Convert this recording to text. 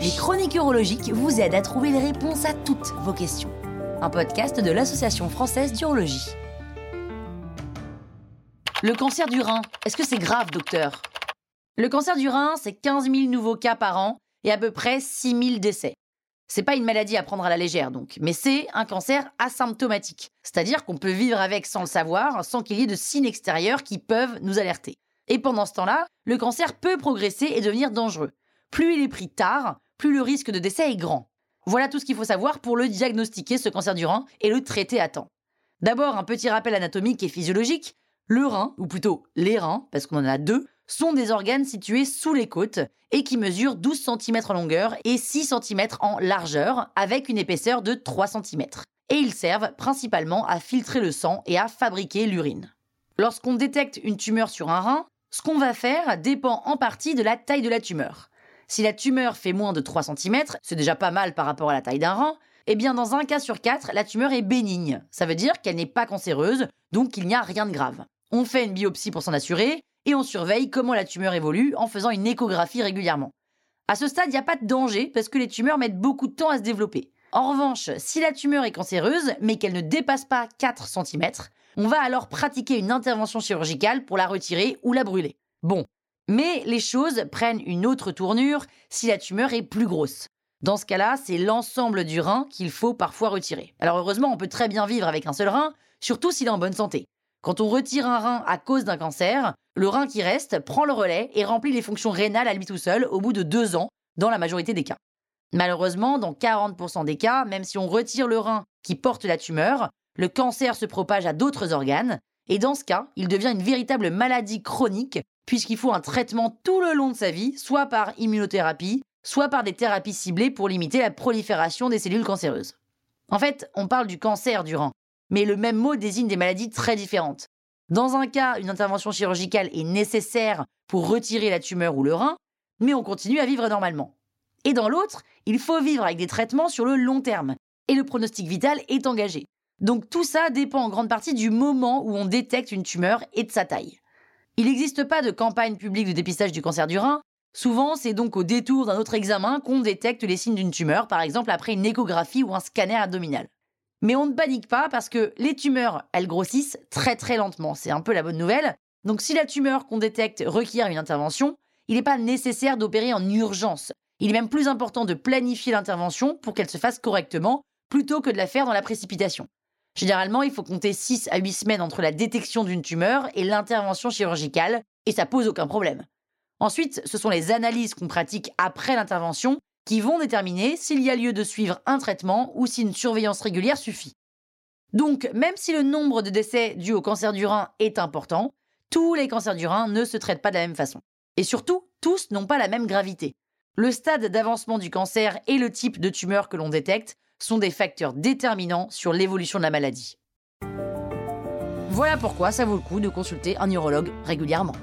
Les chroniques urologiques vous aident à trouver les réponses à toutes vos questions. Un podcast de l'Association française d'urologie. Le cancer du rein, est-ce que c'est grave, docteur? Le cancer du rein, c'est 15 000 nouveaux cas par an et à peu près 6 000 décès. C'est pas une maladie à prendre à la légère donc, mais c'est un cancer asymptomatique, c'est-à-dire qu'on peut vivre avec sans le savoir, sans qu'il y ait de signes extérieurs qui peuvent nous alerter. Et pendant ce temps-là, le cancer peut progresser et devenir dangereux. Plus il est pris tard, plus le risque de décès est grand. Voilà tout ce qu'il faut savoir pour le diagnostiquer, ce cancer du rein, et le traiter à temps. D'abord, un petit rappel anatomique et physiologique. Le rein, ou plutôt les reins, parce qu'on en a deux, sont des organes situés sous les côtes et qui mesurent 12 cm en longueur et 6 cm en largeur, avec une épaisseur de 3 cm. Et ils servent principalement à filtrer le sang et à fabriquer l'urine. Lorsqu'on détecte une tumeur sur un rein, ce qu'on va faire dépend en partie de la taille de la tumeur. Si la tumeur fait moins de 3 cm, c'est déjà pas mal par rapport à la taille d'un rein, eh bien dans un cas sur quatre, la tumeur est bénigne. Ça veut dire qu'elle n'est pas cancéreuse, donc il n'y a rien de grave. On fait une biopsie pour s'en assurer, et on surveille comment la tumeur évolue en faisant une échographie régulièrement. À ce stade, il n'y a pas de danger parce que les tumeurs mettent beaucoup de temps à se développer. En revanche, si la tumeur est cancéreuse, mais qu'elle ne dépasse pas 4 cm, on va alors pratiquer une intervention chirurgicale pour la retirer ou la brûler. Bon, mais les choses prennent une autre tournure si la tumeur est plus grosse. Dans ce cas-là, c'est l'ensemble du rein qu'il faut parfois retirer. Alors heureusement, on peut très bien vivre avec un seul rein, surtout s'il est en bonne santé. Quand on retire un rein à cause d'un cancer, le rein qui reste prend le relais et remplit les fonctions rénales à lui tout seul au bout de deux ans, dans la majorité des cas. Malheureusement, dans 40% des cas, même si on retire le rein qui porte la tumeur, le cancer se propage à d'autres organes, et dans ce cas, il devient une véritable maladie chronique, puisqu'il faut un traitement tout le long de sa vie, soit par immunothérapie, soit par des thérapies ciblées pour limiter la prolifération des cellules cancéreuses. En fait, on parle du cancer du rein, mais le même mot désigne des maladies très différentes. Dans un cas, une intervention chirurgicale est nécessaire pour retirer la tumeur ou le rein, mais on continue à vivre normalement. Et dans l'autre, il faut vivre avec des traitements sur le long terme, et le pronostic vital est engagé. Donc tout ça dépend en grande partie du moment où on détecte une tumeur et de sa taille. Il n'existe pas de campagne publique de dépistage du cancer du rein. Souvent, c'est donc au détour d'un autre examen qu'on détecte les signes d'une tumeur, par exemple après une échographie ou un scanner abdominal. Mais on ne panique pas parce que les tumeurs, elles grossissent très très lentement. C'est un peu la bonne nouvelle. Donc si la tumeur qu'on détecte requiert une intervention, il n'est pas nécessaire d'opérer en urgence. Il est même plus important de planifier l'intervention pour qu'elle se fasse correctement plutôt que de la faire dans la précipitation. Généralement, il faut compter 6 à 8 semaines entre la détection d'une tumeur et l'intervention chirurgicale, et ça pose aucun problème. Ensuite, ce sont les analyses qu'on pratique après l'intervention qui vont déterminer s'il y a lieu de suivre un traitement ou si une surveillance régulière suffit. Donc, même si le nombre de décès dus au cancer du rein est important, tous les cancers du rein ne se traitent pas de la même façon. Et surtout, tous n'ont pas la même gravité. Le stade d'avancement du cancer et le type de tumeur que l'on détecte sont des facteurs déterminants sur l'évolution de la maladie. Voilà pourquoi ça vaut le coup de consulter un urologue régulièrement.